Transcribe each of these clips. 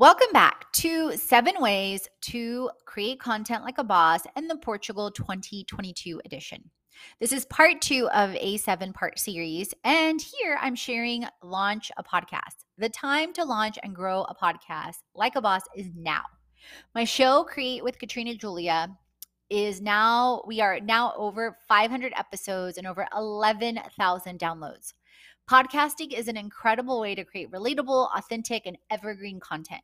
Welcome back to Seven Ways to Create Content Like a Boss and the Portugal 2022 edition. This is part two of a seven part series. And here I'm sharing Launch a Podcast. The time to launch and grow a podcast like a boss is now. My show, Create with Katrina Julia, is now, we are now over 500 episodes and over 11,000 downloads. Podcasting is an incredible way to create relatable, authentic, and evergreen content.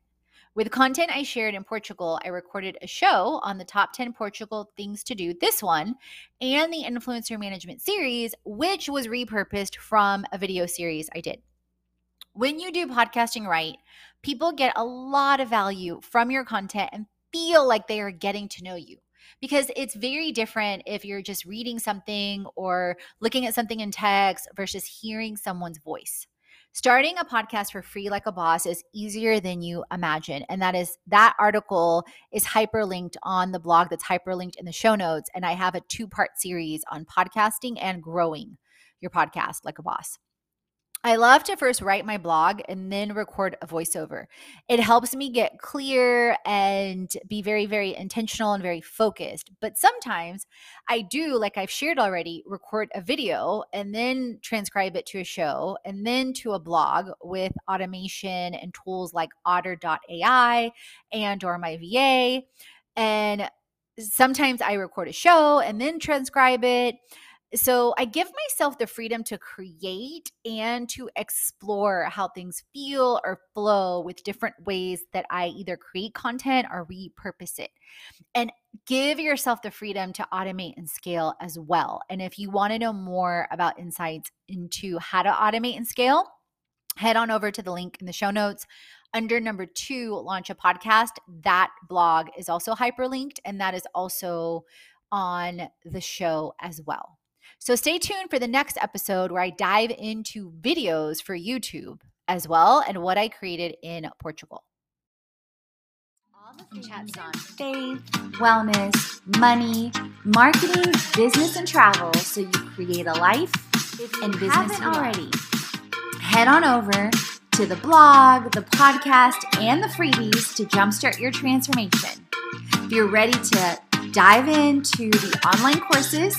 With content I shared in Portugal, I recorded a show on the top 10 Portugal things to do, this one, and the influencer management series, which was repurposed from a video series I did. When you do podcasting right, people get a lot of value from your content and feel like they are getting to know you because it's very different if you're just reading something or looking at something in text versus hearing someone's voice. Starting a podcast for free like a boss is easier than you imagine. And that is that article is hyperlinked on the blog that's hyperlinked in the show notes. And I have a two part series on podcasting and growing your podcast like a boss. I love to first write my blog and then record a voiceover. It helps me get clear and be very, very intentional and very focused. But sometimes I do, like I've shared already, record a video and then transcribe it to a show and then to a blog with automation and tools like otter.ai and or my VA. And sometimes I record a show and then transcribe it so I give myself the freedom to create and to explore how things feel or flow with different ways that I either create content or repurpose it. And give yourself the freedom to automate and scale as well. And if you want to know more about insights into how to automate and scale, head on over to the link in the show notes under number two, launch a podcast. That blog is also hyperlinked, and that is also on the show as well. So stay tuned for the next episode where I dive into videos for YouTube as well and what I created in Portugal. All the chats on faith, wellness, money, marketing, business, and travel so you create a life if and business already. Head on over to the blog, the podcast, and the freebies to jumpstart your transformation. If you're ready to dive into the online courses,